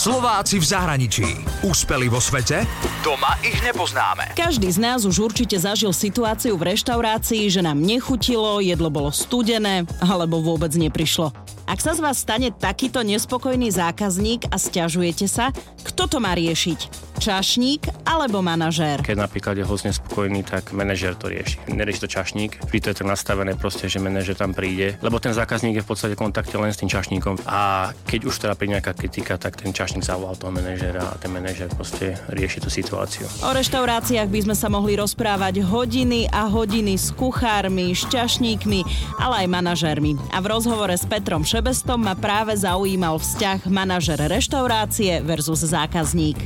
Slováci v zahraničí. Úspeli vo svete? Doma ich nepoznáme. Každý z nás už určite zažil situáciu v reštaurácii, že nám nechutilo, jedlo bolo studené alebo vôbec neprišlo. Ak sa z vás stane takýto nespokojný zákazník a stiažujete sa, kto to má riešiť? Čašník alebo manažér? Keď napríklad je host nespokojný, tak manažér to rieši. Nerieši to čašník, vždy to je tak nastavené proste, že manažér tam príde, lebo ten zákazník je v podstate v kontakte len s tým čašníkom a keď už teda príde nejaká kritika, tak ten čašník zavolal toho manažéra a ten manažér proste rieši tú situáciu. O reštauráciách by sme sa mohli rozprávať hodiny a hodiny s kuchármi, s čašníkmi, ale aj manažérmi. A v rozhovore s Petrom Šebestom ma práve zaujímal vzťah manažer reštaurácie versus zákazník.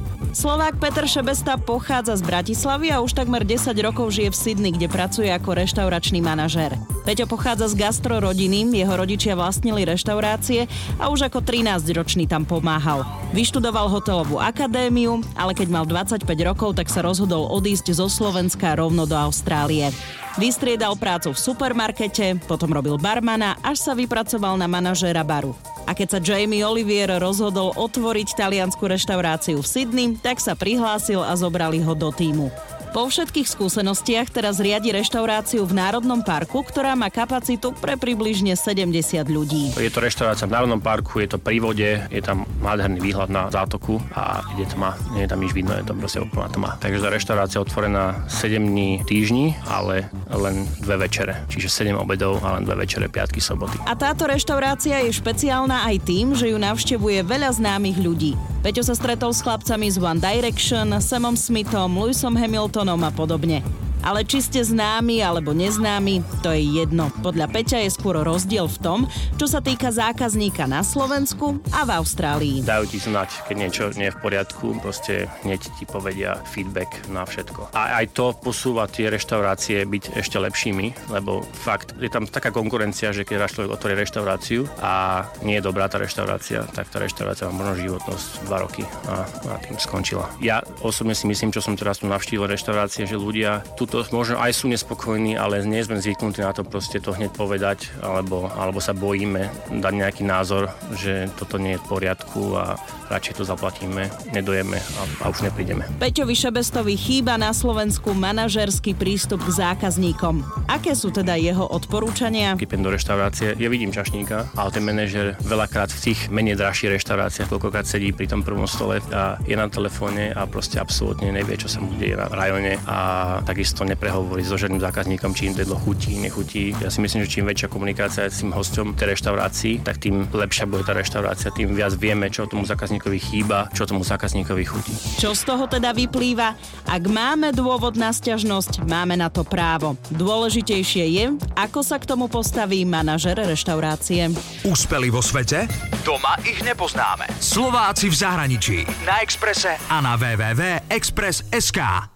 Slovák Peter Šebesta pochádza z Bratislavy a už takmer 10 rokov žije v Sydney, kde pracuje ako reštauračný manažér. Peťo pochádza z gastrorodiny, jeho rodičia vlastnili reštaurácie a už ako 13-ročný tam pomáhal. Vyštudoval hotelovú akadémiu, ale keď mal 25 rokov, tak sa rozhodol odísť zo Slovenska rovno do Austrálie. Vystriedal prácu v supermarkete, potom robil barmana, až sa vypracoval na manažéra baru. A keď sa Jamie Olivier rozhodol otvoriť taliansku reštauráciu v Sydney, tak sa prihlásil a zobrali ho do týmu. Po všetkých skúsenostiach teraz riadi reštauráciu v Národnom parku, ktorá má kapacitu pre približne 70 ľudí. Je to reštaurácia v Národnom parku, je to pri vode, je tam nádherný výhľad na zátoku a je tma, nie je tam nič vidno, je to proste úplná tma. Takže tá reštaurácia otvorená 7 dní týždni, ale len dve večere. Čiže 7 obedov a len dve večere, piatky, soboty. A táto reštaurácia je špeciálna aj tým, že ju navštevuje veľa známych ľudí. Peťo sa stretol s chlapcami z One Direction, Samom Smithom, Lewisom Hamiltonom a podobne. Ale či ste známi alebo neznámi, to je jedno. Podľa Peťa je skôr rozdiel v tom, čo sa týka zákazníka na Slovensku a v Austrálii. Dajú ti znať, keď niečo nie je v poriadku, proste hneď ti povedia feedback na všetko. A aj to posúva tie reštaurácie byť ešte lepšími, lebo fakt je tam taká konkurencia, že keď raz človek otvorí reštauráciu a nie je dobrá tá reštaurácia, tak tá reštaurácia má možno životnosť 2 roky a, a tým skončila. Ja osobne si myslím, čo som teraz tu navštívil reštaurácie, že ľudia túto to možno aj sú nespokojní, ale nie sme zvyknutí na to proste to hneď povedať, alebo, alebo sa bojíme dať nejaký názor, že toto nie je v poriadku a radšej to zaplatíme, nedojeme a, a už neprídeme. Peťovi Šebestovi chýba na Slovensku manažerský prístup k zákazníkom. Aké sú teda jeho odporúčania? Keď do reštaurácie, ja vidím čašníka, ale ten manažer veľakrát v tých menej drahších reštauráciách koľkokrát sedí pri tom prvom stole a je na telefóne a proste absolútne nevie, čo sa mu deje na rajone a takisto neprehovorí so žiadnym zákazníkom, či im jedlo chutí, nechutí. Ja si myslím, že čím väčšia komunikácia s tým hosťom tej reštaurácii, tak tým lepšia bude tá reštaurácia, tým viac vieme, čo tomu zákazníkovi chýba, čo tomu zákazníkovi chutí. Čo z toho teda vyplýva? Ak máme dôvod na stiažnosť, máme na to právo. Dôležitejšie je, ako sa k tomu postaví manažer reštaurácie. Úspeli vo svete? Doma ich nepoznáme. Slováci v zahraničí. Na Exprese a na www.express.sk.